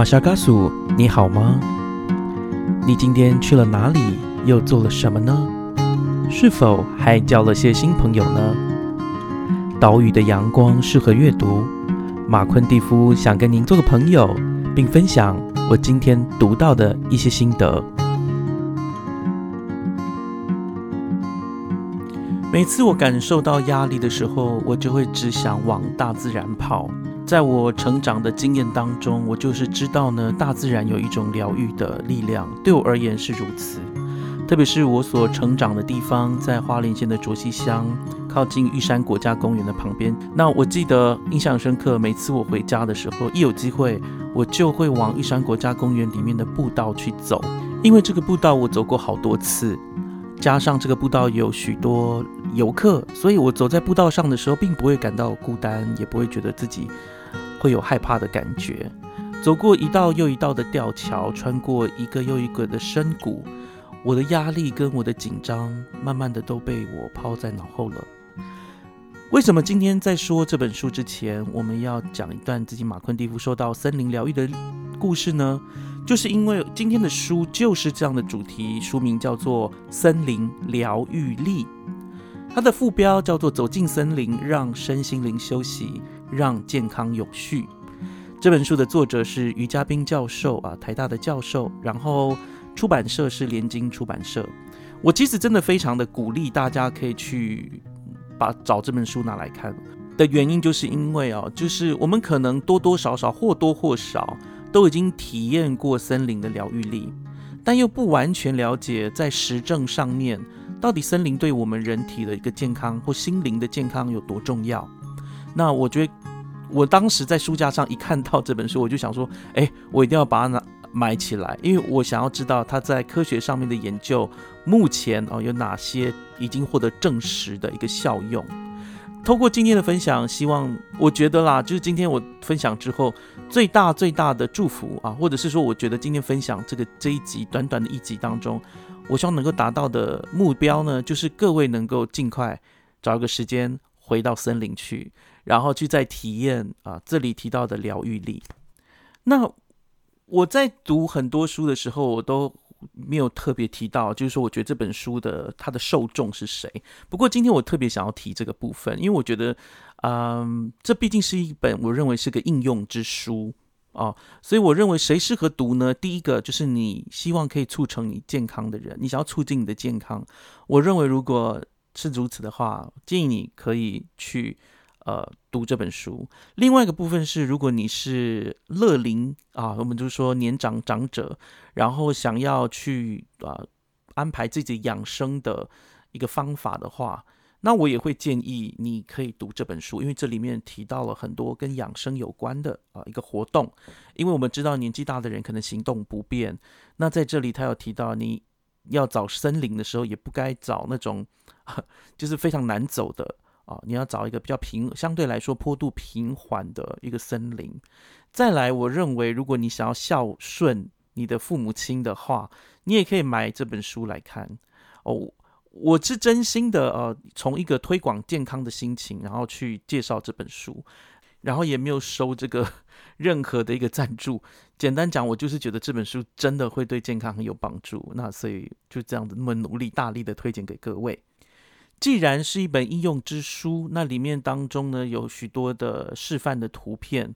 玛莎嘎苏，你好吗？你今天去了哪里？又做了什么呢？是否还交了些新朋友呢？岛屿的阳光适合阅读。马昆蒂夫想跟您做个朋友，并分享我今天读到的一些心得。每次我感受到压力的时候，我就会只想往大自然跑。在我成长的经验当中，我就是知道呢，大自然有一种疗愈的力量，对我而言是如此。特别是我所成长的地方，在花莲县的卓溪乡，靠近玉山国家公园的旁边。那我记得印象深刻，每次我回家的时候，一有机会，我就会往玉山国家公园里面的步道去走，因为这个步道我走过好多次，加上这个步道有许多游客，所以我走在步道上的时候，并不会感到孤单，也不会觉得自己。会有害怕的感觉，走过一道又一道的吊桥，穿过一个又一个的深谷，我的压力跟我的紧张，慢慢的都被我抛在脑后了。为什么今天在说这本书之前，我们要讲一段自己马昆蒂夫受到森林疗愈的故事呢？就是因为今天的书就是这样的主题，书名叫做《森林疗愈力》，它的副标叫做《走进森林，让身心灵休息》。让健康永续。这本书的作者是于嘉宾教授啊，台大的教授。然后出版社是联经出版社。我其实真的非常的鼓励大家可以去把找这本书拿来看的原因，就是因为啊，就是我们可能多多少少或多或少都已经体验过森林的疗愈力，但又不完全了解在实证上面到底森林对我们人体的一个健康或心灵的健康有多重要。那我觉得，我当时在书架上一看到这本书，我就想说，哎，我一定要把它买起来，因为我想要知道它在科学上面的研究，目前哦有哪些已经获得证实的一个效用。通过今天的分享，希望我觉得啦，就是今天我分享之后，最大最大的祝福啊，或者是说，我觉得今天分享这个这一集短短的一集当中，我希望能够达到的目标呢，就是各位能够尽快找一个时间回到森林去。然后去再体验啊，这里提到的疗愈力。那我在读很多书的时候，我都没有特别提到，就是说，我觉得这本书的它的受众是谁。不过今天我特别想要提这个部分，因为我觉得，嗯，这毕竟是一本我认为是个应用之书啊，所以我认为谁适合读呢？第一个就是你希望可以促成你健康的人，你想要促进你的健康。我认为如果是如此的话，建议你可以去。呃，读这本书。另外一个部分是，如果你是乐龄啊，我们就是说年长长者，然后想要去啊安排自己养生的一个方法的话，那我也会建议你可以读这本书，因为这里面提到了很多跟养生有关的啊一个活动。因为我们知道年纪大的人可能行动不便，那在这里他有提到，你要找森林的时候，也不该找那种 就是非常难走的。啊，你要找一个比较平，相对来说坡度平缓的一个森林。再来，我认为如果你想要孝顺你的父母亲的话，你也可以买这本书来看。哦，我是真心的，呃，从一个推广健康的心情，然后去介绍这本书，然后也没有收这个 任何的一个赞助。简单讲，我就是觉得这本书真的会对健康很有帮助，那所以就这样子那么努力大力的推荐给各位。既然是一本应用之书，那里面当中呢有许多的示范的图片。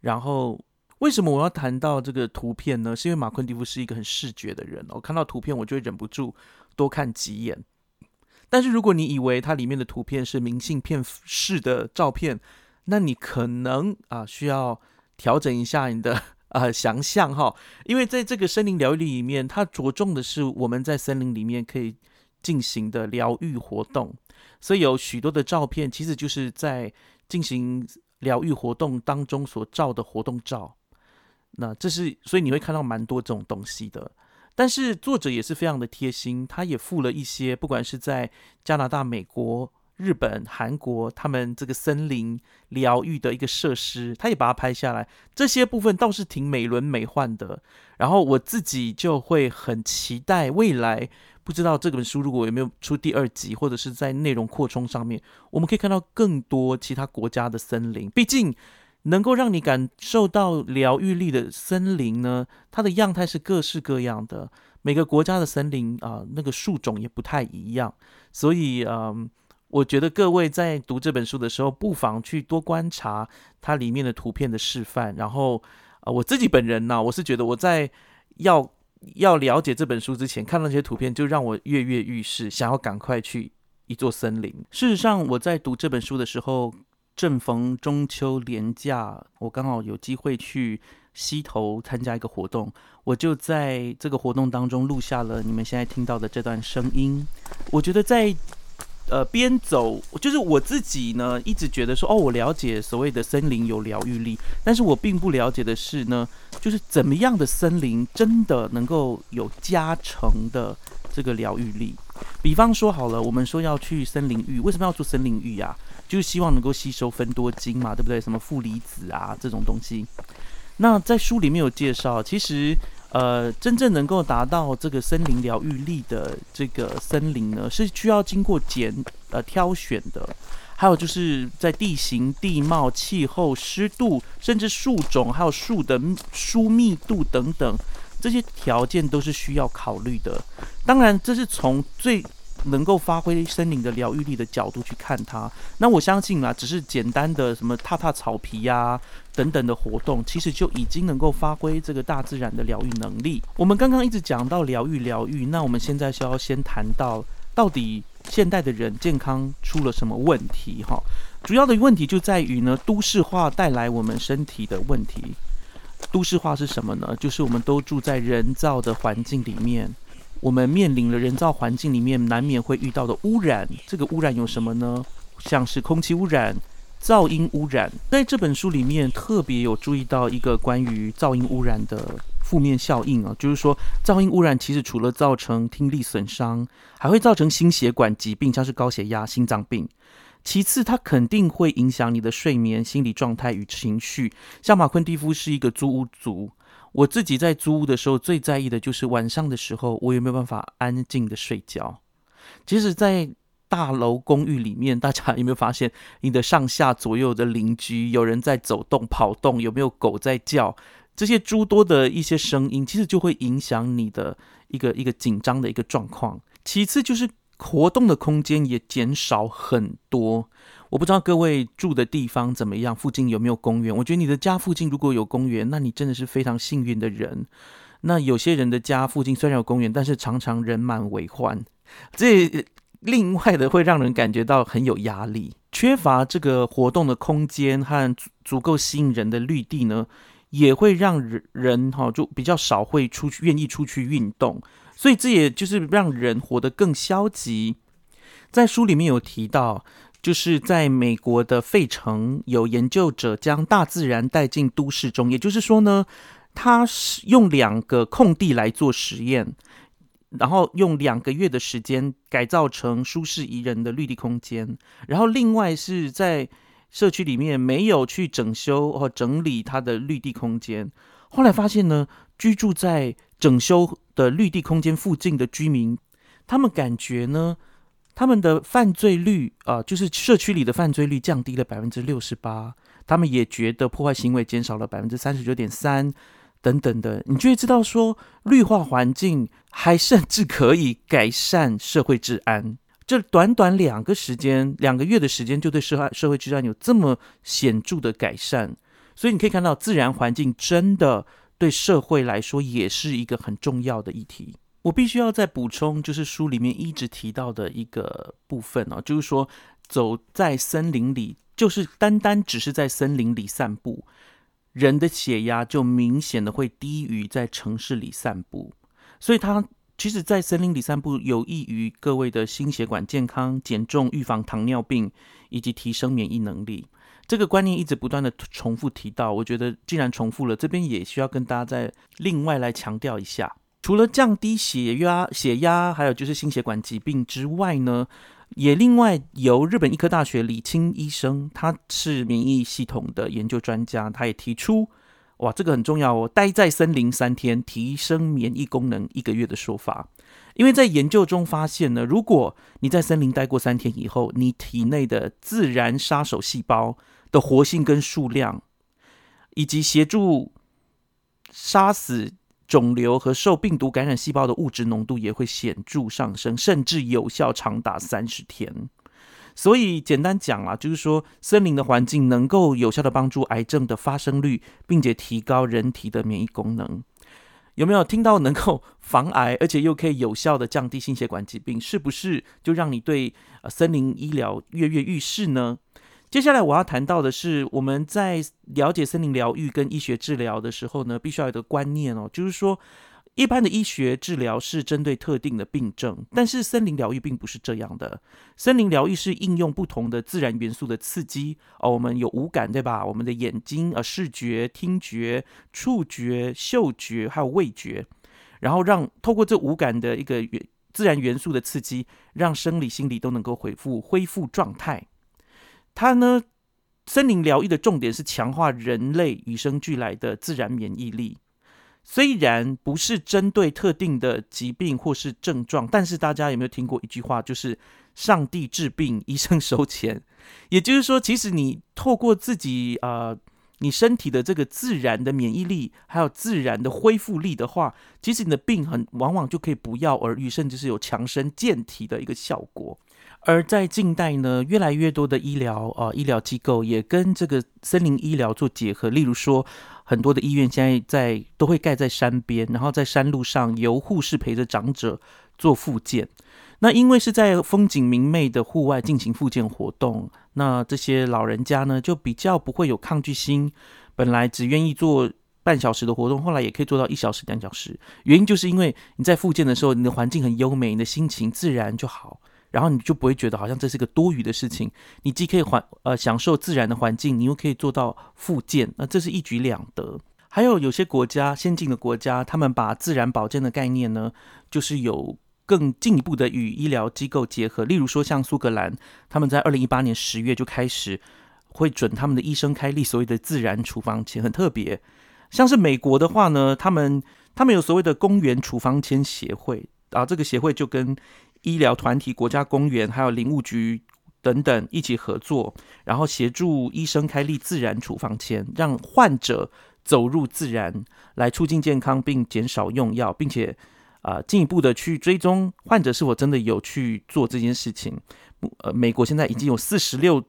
然后，为什么我要谈到这个图片呢？是因为马昆蒂夫是一个很视觉的人，我看到图片我就会忍不住多看几眼。但是如果你以为它里面的图片是明信片式的照片，那你可能啊需要调整一下你的啊 想象哈，因为在这个森林疗愈里面，它着重的是我们在森林里面可以。进行的疗愈活动，所以有许多的照片，其实就是在进行疗愈活动当中所照的活动照。那这是，所以你会看到蛮多这种东西的。但是作者也是非常的贴心，他也附了一些，不管是在加拿大、美国、日本、韩国，他们这个森林疗愈的一个设施，他也把它拍下来。这些部分倒是挺美轮美奂的。然后我自己就会很期待未来。不知道这本书如果有没有出第二集，或者是在内容扩充上面，我们可以看到更多其他国家的森林。毕竟能够让你感受到疗愈力的森林呢，它的样态是各式各样的。每个国家的森林啊，那个树种也不太一样。所以，嗯，我觉得各位在读这本书的时候，不妨去多观察它里面的图片的示范。然后，啊，我自己本人呢，我是觉得我在要要了解这本书之前，看到那些图片，就让我跃跃欲试，想要赶快去一座森林。事实上，我在读这本书的时候。正逢中秋连假，我刚好有机会去溪头参加一个活动，我就在这个活动当中录下了你们现在听到的这段声音。我觉得在呃边走，就是我自己呢一直觉得说，哦，我了解所谓的森林有疗愈力，但是我并不了解的是呢，就是怎么样的森林真的能够有加成的这个疗愈力。比方说好了，我们说要去森林浴，为什么要做森林浴呀？就是希望能够吸收分多精嘛，对不对？什么负离子啊这种东西。那在书里面有介绍，其实呃，真正能够达到这个森林疗愈力的这个森林呢，是需要经过拣呃挑选的。还有就是在地形、地貌、气候、湿度，甚至树种，还有树的疏密度等等这些条件都是需要考虑的。当然，这是从最。能够发挥森林的疗愈力的角度去看它，那我相信啊，只是简单的什么踏踏草皮呀等等的活动，其实就已经能够发挥这个大自然的疗愈能力。我们刚刚一直讲到疗愈疗愈，那我们现在需要先谈到到底现代的人健康出了什么问题？哈，主要的问题就在于呢，都市化带来我们身体的问题。都市化是什么呢？就是我们都住在人造的环境里面。我们面临了人造环境里面难免会遇到的污染，这个污染有什么呢？像是空气污染、噪音污染。在这本书里面特别有注意到一个关于噪音污染的负面效应啊，就是说噪音污染其实除了造成听力损伤，还会造成心血管疾病，像是高血压、心脏病。其次，它肯定会影响你的睡眠、心理状态与情绪。像马昆蒂夫是一个租屋族。我自己在租屋的时候，最在意的就是晚上的时候，我有没有办法安静的睡觉。其实，在大楼公寓里面，大家有没有发现，你的上下左右的邻居有人在走动、跑动，有没有狗在叫？这些诸多的一些声音，其实就会影响你的一个一个紧张的一个状况。其次，就是活动的空间也减少很多。我不知道各位住的地方怎么样，附近有没有公园？我觉得你的家附近如果有公园，那你真的是非常幸运的人。那有些人的家附近虽然有公园，但是常常人满为患，这另外的会让人感觉到很有压力。缺乏这个活动的空间和足够吸引人的绿地呢，也会让人人哈就比较少会出去愿意出去运动，所以这也就是让人活得更消极。在书里面有提到。就是在美国的费城，有研究者将大自然带进都市中，也就是说呢，他是用两个空地来做实验，然后用两个月的时间改造成舒适宜人的绿地空间，然后另外是在社区里面没有去整修或整理它的绿地空间，后来发现呢，居住在整修的绿地空间附近的居民，他们感觉呢。他们的犯罪率啊，就是社区里的犯罪率降低了百分之六十八。他们也觉得破坏行为减少了百分之三十九点三，等等的。你就会知道说，绿化环境还甚至可以改善社会治安。这短短两个时间，两个月的时间，就对社会社会治安有这么显著的改善。所以你可以看到，自然环境真的对社会来说也是一个很重要的议题。我必须要再补充，就是书里面一直提到的一个部分哦，就是说走在森林里，就是单单只是在森林里散步，人的血压就明显的会低于在城市里散步。所以，它其实，在森林里散步有益于各位的心血管健康、减重、预防糖尿病以及提升免疫能力。这个观念一直不断的重复提到，我觉得既然重复了，这边也需要跟大家再另外来强调一下。除了降低血压、血压，还有就是心血管疾病之外呢，也另外由日本医科大学李清医生，他是免疫系统的研究专家，他也提出，哇，这个很重要哦，待在森林三天，提升免疫功能一个月的说法。因为在研究中发现呢，如果你在森林待过三天以后，你体内的自然杀手细胞的活性跟数量以及协助杀死肿瘤和受病毒感染细胞的物质浓度也会显著上升，甚至有效长达三十天。所以简单讲啊，就是说森林的环境能够有效的帮助癌症的发生率，并且提高人体的免疫功能。有没有听到能够防癌，而且又可以有效的降低心血管疾病？是不是就让你对呃森林医疗跃跃欲试呢？接下来我要谈到的是，我们在了解森林疗愈跟医学治疗的时候呢，必须要有个观念哦，就是说。一般的医学治疗是针对特定的病症，但是森林疗愈并不是这样的。森林疗愈是应用不同的自然元素的刺激哦，我们有五感对吧？我们的眼睛呃，视觉、听觉、触觉、嗅觉，还有味觉，然后让透过这五感的一个元自然元素的刺激，让生理、心理都能够恢复恢复状态。它呢，森林疗愈的重点是强化人类与生俱来的自然免疫力。虽然不是针对特定的疾病或是症状，但是大家有没有听过一句话，就是“上帝治病，医生收钱”。也就是说，其实你透过自己啊，你身体的这个自然的免疫力，还有自然的恢复力的话，其实你的病很往往就可以不药而愈，甚至是有强身健体的一个效果。而在近代呢，越来越多的医疗啊医疗机构也跟这个森林医疗做结合。例如说，很多的医院现在在都会盖在山边，然后在山路上由护士陪着长者做复健。那因为是在风景明媚的户外进行复健活动，那这些老人家呢就比较不会有抗拒心。本来只愿意做半小时的活动，后来也可以做到一小时、两小时。原因就是因为你在复健的时候，你的环境很优美，你的心情自然就好。然后你就不会觉得好像这是个多余的事情，你既可以环呃享受自然的环境，你又可以做到复健，那这是一举两得。还有有些国家先进的国家，他们把自然保健的概念呢，就是有更进一步的与医疗机构结合。例如说像苏格兰，他们在二零一八年十月就开始会准他们的医生开立所谓的自然处方签，很特别。像是美国的话呢，他们他们有所谓的公园处方签协会啊，这个协会就跟医疗团体、国家公园还有林务局等等一起合作，然后协助医生开立自然处方签，让患者走入自然，来促进健康并减少用药，并且啊进一步的去追踪患者是否真的有去做这件事情。呃，美国现在已经有四十六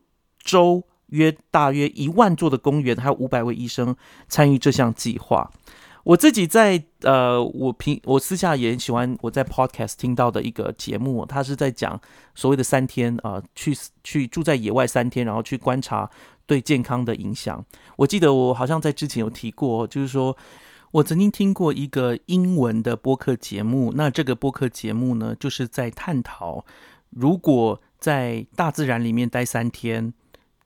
州约大约一万座的公园，还有五百位医生参与这项计划。我自己在呃，我平我私下也很喜欢我在 podcast 听到的一个节目，他是在讲所谓的三天啊，去去住在野外三天，然后去观察对健康的影响。我记得我好像在之前有提过，就是说我曾经听过一个英文的播客节目，那这个播客节目呢，就是在探讨如果在大自然里面待三天，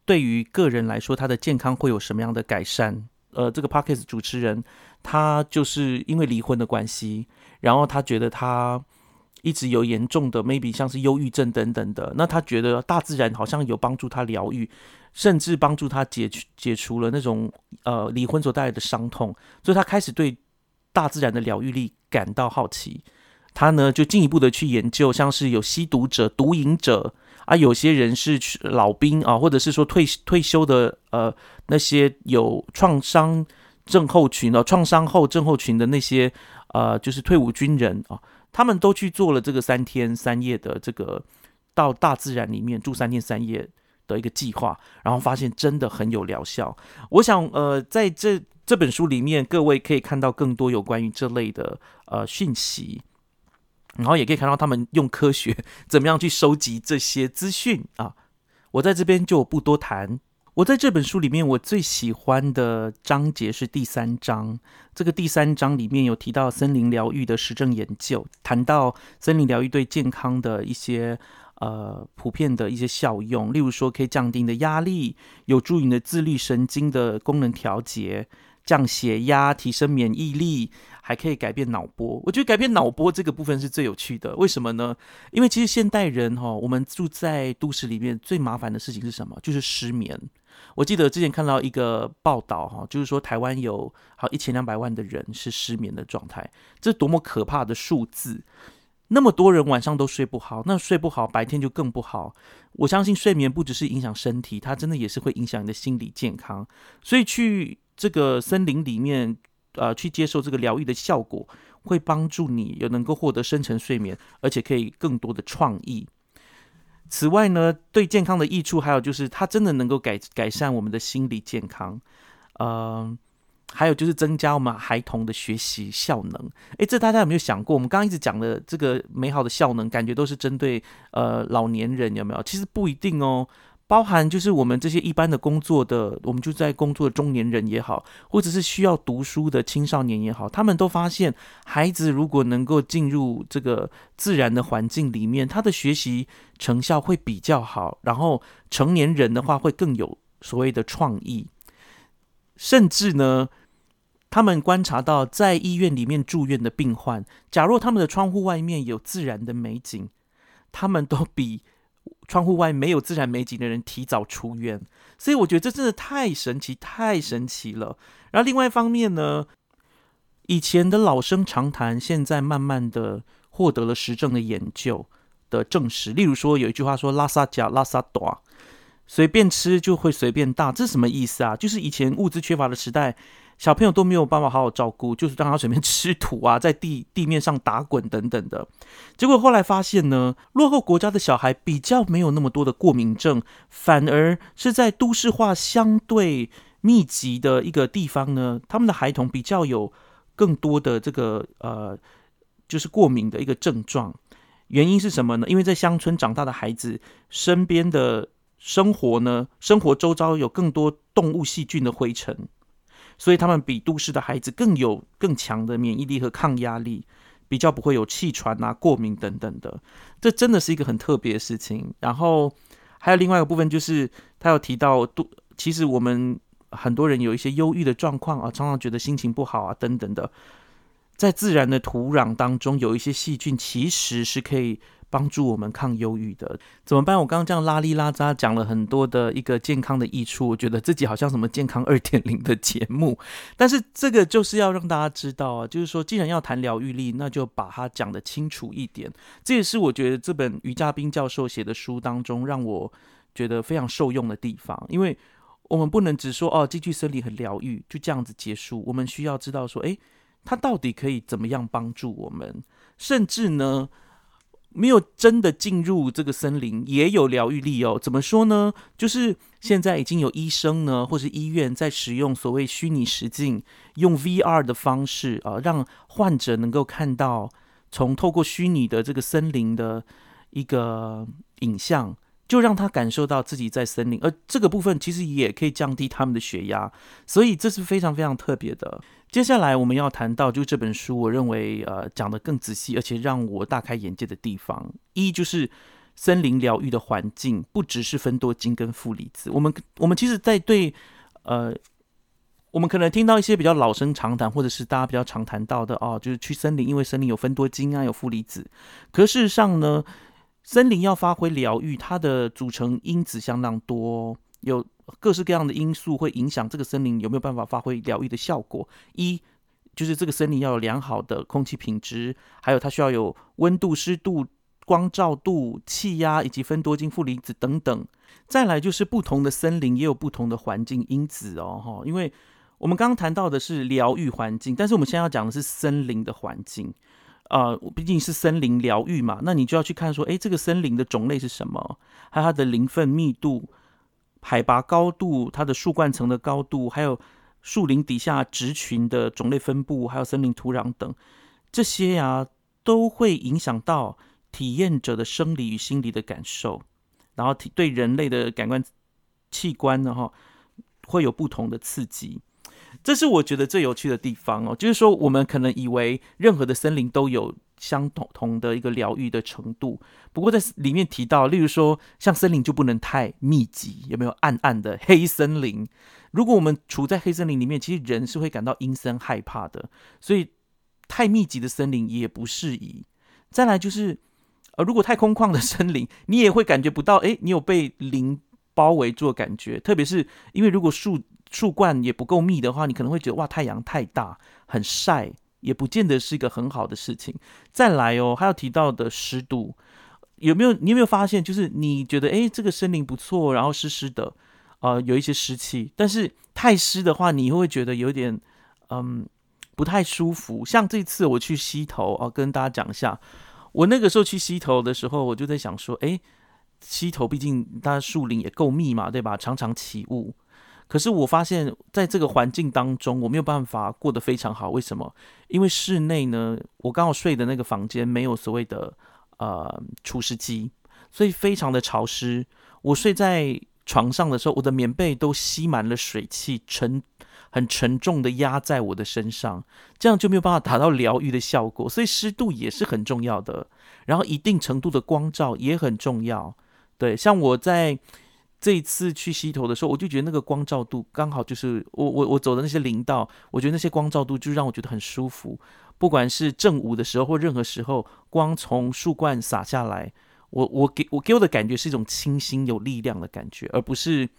对于个人来说，他的健康会有什么样的改善？呃，这个 podcast 主持人。他就是因为离婚的关系，然后他觉得他一直有严重的 maybe 像是忧郁症等等的，那他觉得大自然好像有帮助他疗愈，甚至帮助他解解除了那种呃离婚所带来的伤痛，所以他开始对大自然的疗愈力感到好奇。他呢就进一步的去研究，像是有吸毒者、毒瘾者啊，有些人是老兵啊，或者是说退退休的呃那些有创伤。症候群哦，创伤后症候群的那些呃，就是退伍军人啊，他们都去做了这个三天三夜的这个到大自然里面住三天三夜的一个计划，然后发现真的很有疗效。我想呃，在这这本书里面，各位可以看到更多有关于这类的呃讯息，然后也可以看到他们用科学 怎么样去收集这些资讯啊。我在这边就不多谈。我在这本书里面，我最喜欢的章节是第三章。这个第三章里面有提到森林疗愈的实证研究，谈到森林疗愈对健康的一些呃普遍的一些效用，例如说可以降低你的压力，有助于你的自律神经的功能调节，降血压，提升免疫力。还可以改变脑波，我觉得改变脑波这个部分是最有趣的。为什么呢？因为其实现代人哈，我们住在都市里面，最麻烦的事情是什么？就是失眠。我记得之前看到一个报道哈，就是说台湾有好一千两百万的人是失眠的状态，这多么可怕的数字！那么多人晚上都睡不好，那睡不好，白天就更不好。我相信睡眠不只是影响身体，它真的也是会影响你的心理健康。所以去。这个森林里面，呃，去接受这个疗愈的效果，会帮助你有能够获得深层睡眠，而且可以更多的创意。此外呢，对健康的益处还有就是，它真的能够改改善我们的心理健康，呃，还有就是增加我们孩童的学习效能。诶，这大家有没有想过？我们刚刚一直讲的这个美好的效能，感觉都是针对呃老年人，有没有？其实不一定哦。包含就是我们这些一般的工作的，我们就在工作的中年人也好，或者是需要读书的青少年也好，他们都发现，孩子如果能够进入这个自然的环境里面，他的学习成效会比较好。然后成年人的话会更有所谓的创意，甚至呢，他们观察到在医院里面住院的病患，假若他们的窗户外面有自然的美景，他们都比。窗户外没有自然美景的人提早出院，所以我觉得这真的太神奇，太神奇了。然后另外一方面呢，以前的老生常谈，现在慢慢的获得了实证的研究的证实。例如说，有一句话说“拉萨加拉萨短”，随便吃就会随便大，这是什么意思啊？就是以前物资缺乏的时代。小朋友都没有办法好好照顾，就是让他随便吃土啊，在地 地面上打滚等等的。结果后来发现呢，落后国家的小孩比较没有那么多的过敏症，反而是在都市化相对密集的一个地方呢，他们的孩童比较有更多的这个呃，就是过敏的一个症状。原因是什么呢？因为在乡村长大的孩子，身边的生活呢，生活周遭有更多动物细菌的灰尘。所以他们比都市的孩子更有更强的免疫力和抗压力，比较不会有气喘啊、过敏等等的。这真的是一个很特别的事情。然后还有另外一个部分，就是他有提到，都其实我们很多人有一些忧郁的状况啊，常常觉得心情不好啊等等的，在自然的土壤当中有一些细菌，其实是可以。帮助我们抗忧郁的怎么办？我刚刚这样拉里拉扎讲了很多的一个健康的益处，我觉得自己好像什么健康二点零的节目。但是这个就是要让大家知道啊，就是说既然要谈疗愈力，那就把它讲得清楚一点。这也是我觉得这本于嘉宾教授写的书当中让我觉得非常受用的地方。因为我们不能只说哦，这句生理很疗愈，就这样子结束。我们需要知道说，诶，它到底可以怎么样帮助我们，甚至呢？没有真的进入这个森林，也有疗愈力哦。怎么说呢？就是现在已经有医生呢，或是医院在使用所谓虚拟实境，用 VR 的方式啊，让患者能够看到从透过虚拟的这个森林的一个影像。就让他感受到自己在森林，而这个部分其实也可以降低他们的血压，所以这是非常非常特别的。接下来我们要谈到，就这本书，我认为呃讲的更仔细，而且让我大开眼界的地方，一就是森林疗愈的环境不只是分多精跟负离子。我们我们其实，在对呃，我们可能听到一些比较老生常谈，或者是大家比较常谈到的哦，就是去森林，因为森林有分多精啊，有负离子。可事实上呢？森林要发挥疗愈，它的组成因子相当多，有各式各样的因素会影响这个森林有没有办法发挥疗愈的效果。一就是这个森林要有良好的空气品质，还有它需要有温度、湿度、光照度、气压以及分多精、负离子等等。再来就是不同的森林也有不同的环境因子哦，哈，因为我们刚刚谈到的是疗愈环境，但是我们现在要讲的是森林的环境。啊，毕竟是森林疗愈嘛，那你就要去看说，哎，这个森林的种类是什么？还有它的林分密度、海拔高度、它的树冠层的高度，还有树林底下植群的种类分布，还有森林土壤等，这些呀都会影响到体验者的生理与心理的感受，然后体对人类的感官器官呢，哈，会有不同的刺激。这是我觉得最有趣的地方哦，就是说我们可能以为任何的森林都有相同同的一个疗愈的程度，不过在里面提到，例如说像森林就不能太密集，有没有暗暗的黑森林？如果我们处在黑森林里面，其实人是会感到阴森害怕的，所以太密集的森林也不适宜。再来就是，呃，如果太空旷的森林，你也会感觉不到，哎，你有被林包围住的感觉，特别是因为如果树。树冠也不够密的话，你可能会觉得哇，太阳太大，很晒，也不见得是一个很好的事情。再来哦，还要提到的湿度，有没有？你有没有发现，就是你觉得哎，这个森林不错，然后湿湿的，呃，有一些湿气，但是太湿的话，你会觉得有点嗯不太舒服。像这次我去溪头哦，跟大家讲一下，我那个时候去溪头的时候，我就在想说，哎，溪头毕竟它树林也够密嘛，对吧？常常起雾。可是我发现，在这个环境当中，我没有办法过得非常好。为什么？因为室内呢，我刚好睡的那个房间没有所谓的呃除湿机，所以非常的潮湿。我睡在床上的时候，我的棉被都吸满了水汽，沉很沉重的压在我的身上，这样就没有办法达到疗愈的效果。所以湿度也是很重要的，然后一定程度的光照也很重要。对，像我在。这一次去溪头的时候，我就觉得那个光照度刚好就是我我我走的那些林道，我觉得那些光照度就让我觉得很舒服。不管是正午的时候或任何时候，光从树冠洒下来，我我给我给我的感觉是一种清新有力量的感觉，而不是。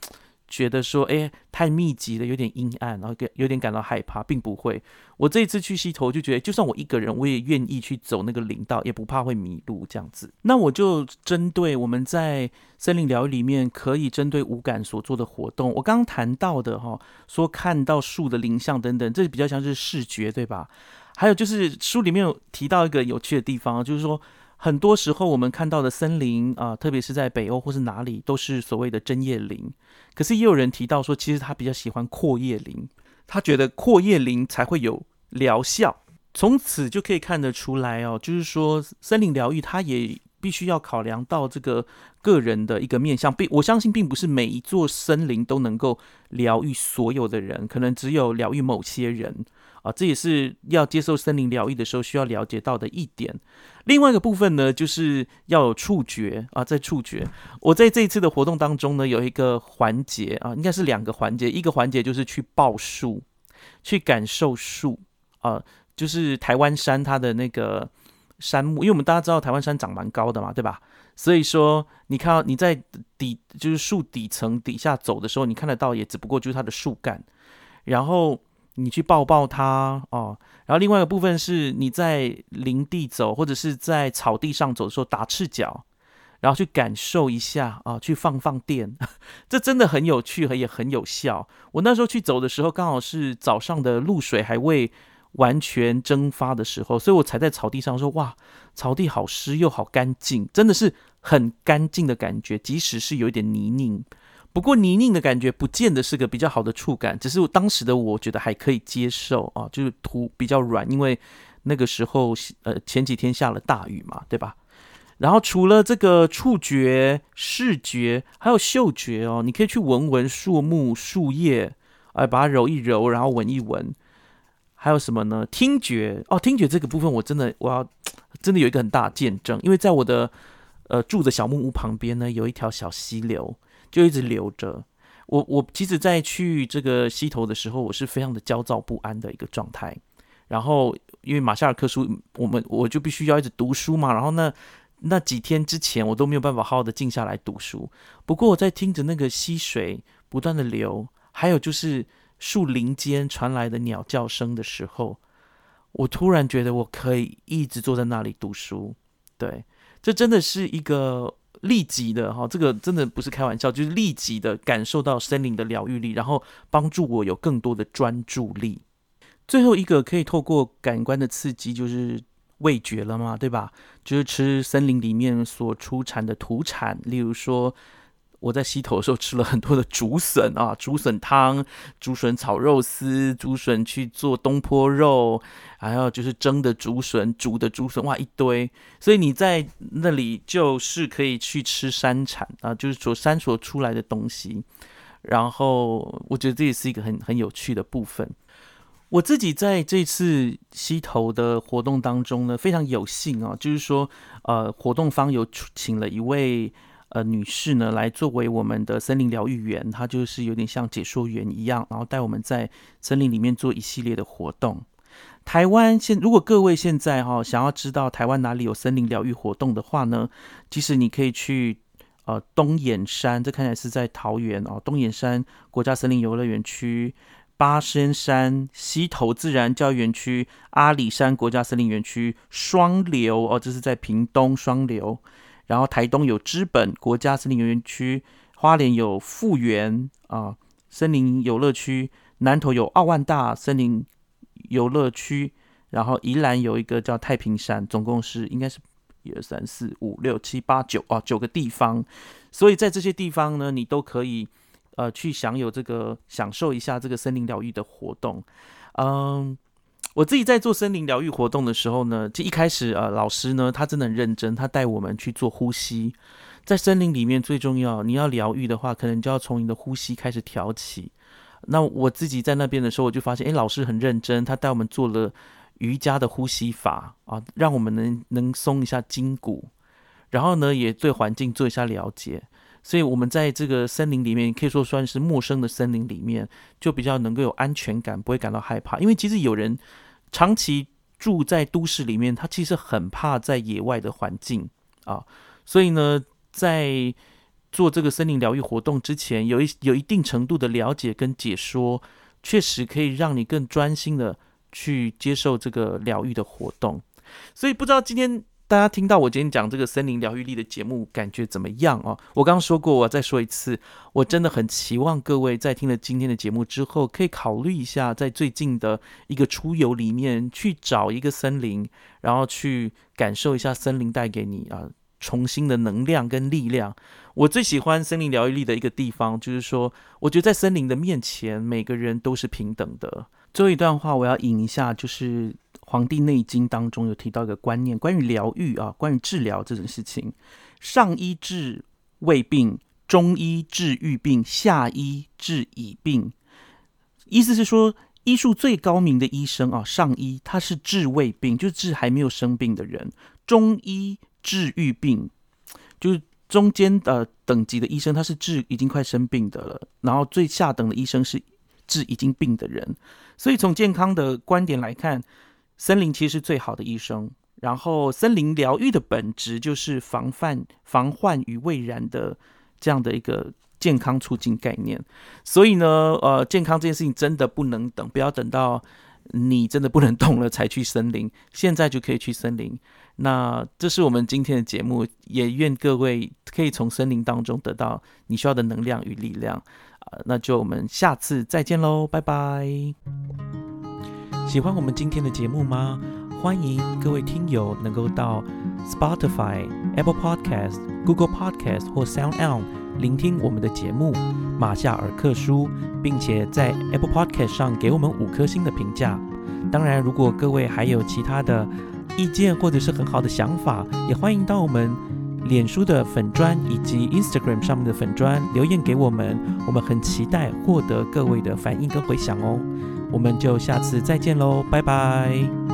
觉得说，哎，太密集了，有点阴暗，然后有点感到害怕，并不会。我这一次去溪头，就觉得就算我一个人，我也愿意去走那个林道，也不怕会迷路这样子。那我就针对我们在森林疗愈里面可以针对五感所做的活动，我刚刚谈到的哈，说看到树的林相等等，这比较像是视觉，对吧？还有就是书里面有提到一个有趣的地方，就是说。很多时候，我们看到的森林啊，特别是在北欧或是哪里，都是所谓的针叶林。可是也有人提到说，其实他比较喜欢阔叶林，他觉得阔叶林才会有疗效。从此就可以看得出来哦，就是说森林疗愈，它也必须要考量到这个个人的一个面向。并我相信，并不是每一座森林都能够疗愈所有的人，可能只有疗愈某些人。啊，这也是要接受森林疗愈的时候需要了解到的一点。另外一个部分呢，就是要有触觉啊，在触觉。我在这一次的活动当中呢，有一个环节啊，应该是两个环节。一个环节就是去抱树，去感受树啊，就是台湾山它的那个山木，因为我们大家知道台湾山长蛮高的嘛，对吧？所以说，你看到你在底就是树底层底下走的时候，你看得到也只不过就是它的树干，然后。你去抱抱它哦，然后另外一个部分是你在林地走或者是在草地上走的时候打赤脚，然后去感受一下啊，去放放电，这真的很有趣也很有效。我那时候去走的时候，刚好是早上的露水还未完全蒸发的时候，所以我踩在草地上说：“哇，草地好湿又好干净，真的是很干净的感觉，即使是有一点泥泞。”不过泥泞的感觉不见得是个比较好的触感，只是当时的我觉得还可以接受啊，就是土比较软，因为那个时候呃前几天下了大雨嘛，对吧？然后除了这个触觉、视觉，还有嗅觉哦，你可以去闻闻树木、树叶，哎，把它揉一揉，然后闻一闻。还有什么呢？听觉哦，听觉这个部分我真的我要真的有一个很大的见证，因为在我的呃住的小木屋旁边呢，有一条小溪流。就一直留着我，我其实，在去这个溪头的时候，我是非常的焦躁不安的一个状态。然后，因为马夏尔克书，我们我就必须要一直读书嘛。然后那那几天之前，我都没有办法好好的静下来读书。不过，我在听着那个溪水不断的流，还有就是树林间传来的鸟叫声的时候，我突然觉得我可以一直坐在那里读书。对，这真的是一个。立即的哈，这个真的不是开玩笑，就是立即的感受到森林的疗愈力，然后帮助我有更多的专注力。最后一个可以透过感官的刺激，就是味觉了嘛，对吧？就是吃森林里面所出产的土产，例如说。我在溪头的时候吃了很多的竹笋啊，竹笋汤、竹笋炒肉丝、竹笋去做东坡肉，还有就是蒸的竹笋、煮的竹笋，哇，一堆。所以你在那里就是可以去吃山产啊，就是所山所出来的东西。然后我觉得这也是一个很很有趣的部分。我自己在这次溪头的活动当中呢，非常有幸啊，就是说，呃，活动方有请了一位。呃，女士呢，来作为我们的森林疗愈员，她就是有点像解说员一样，然后带我们在森林里面做一系列的活动。台湾现如果各位现在哈想要知道台湾哪里有森林疗愈活动的话呢，其实你可以去呃东眼山，这看起来是在桃园哦，东眼山国家森林游乐园区、八仙山溪头自然教育园区、阿里山国家森林园区、双流哦，这是在屏东双流。然后台东有知本国家森林园区，花莲有富源啊，森林游乐区，南投有奥万大森林游乐区，然后宜兰有一个叫太平山，总共是应该是一二三四五六七八九哦九个地方，所以在这些地方呢，你都可以呃去享有这个享受一下这个森林疗愈的活动，嗯。我自己在做森林疗愈活动的时候呢，就一开始呃，老师呢他真的很认真，他带我们去做呼吸。在森林里面最重要，你要疗愈的话，可能就要从你的呼吸开始调起。那我自己在那边的时候，我就发现，哎，老师很认真，他带我们做了瑜伽的呼吸法啊，让我们能能松一下筋骨，然后呢，也对环境做一下了解。所以，我们在这个森林里面，可以说算是陌生的森林里面，就比较能够有安全感，不会感到害怕。因为其实有人长期住在都市里面，他其实很怕在野外的环境啊。所以呢，在做这个森林疗愈活动之前，有一有一定程度的了解跟解说，确实可以让你更专心的去接受这个疗愈的活动。所以，不知道今天。大家听到我今天讲这个森林疗愈力的节目，感觉怎么样哦？我刚刚说过，我再说一次，我真的很期望各位在听了今天的节目之后，可以考虑一下，在最近的一个出游里面去找一个森林，然后去感受一下森林带给你啊重新的能量跟力量。我最喜欢森林疗愈力的一个地方，就是说，我觉得在森林的面前，每个人都是平等的。最后一段话我要引一下，就是。《黄帝内经》当中有提到一个观念，关于疗愈啊，关于治疗这种事情，上医治未病，中医治愈病，下医治已病。意思是说，医术最高明的医生啊，上医他是治未病，就是治还没有生病的人；中医治愈病，就是中间的等级的医生，他是治已经快生病的了；然后最下等的医生是治已经病的人。所以从健康的观点来看。森林其实是最好的医生，然后森林疗愈的本质就是防范、防患于未然的这样的一个健康促进概念。所以呢，呃，健康这件事情真的不能等，不要等到你真的不能动了才去森林，现在就可以去森林。那这是我们今天的节目，也愿各位可以从森林当中得到你需要的能量与力量。啊，那就我们下次再见喽，拜拜。喜欢我们今天的节目吗？欢迎各位听友能够到 Spotify、Apple Podcast、Google Podcast 或 Sound On 聆听我们的节目《马夏尔克书》，并且在 Apple Podcast 上给我们五颗星的评价。当然，如果各位还有其他的意见或者是很好的想法，也欢迎到我们脸书的粉砖以及 Instagram 上面的粉砖留言给我们。我们很期待获得各位的反应跟回响哦。我们就下次再见喽，拜拜。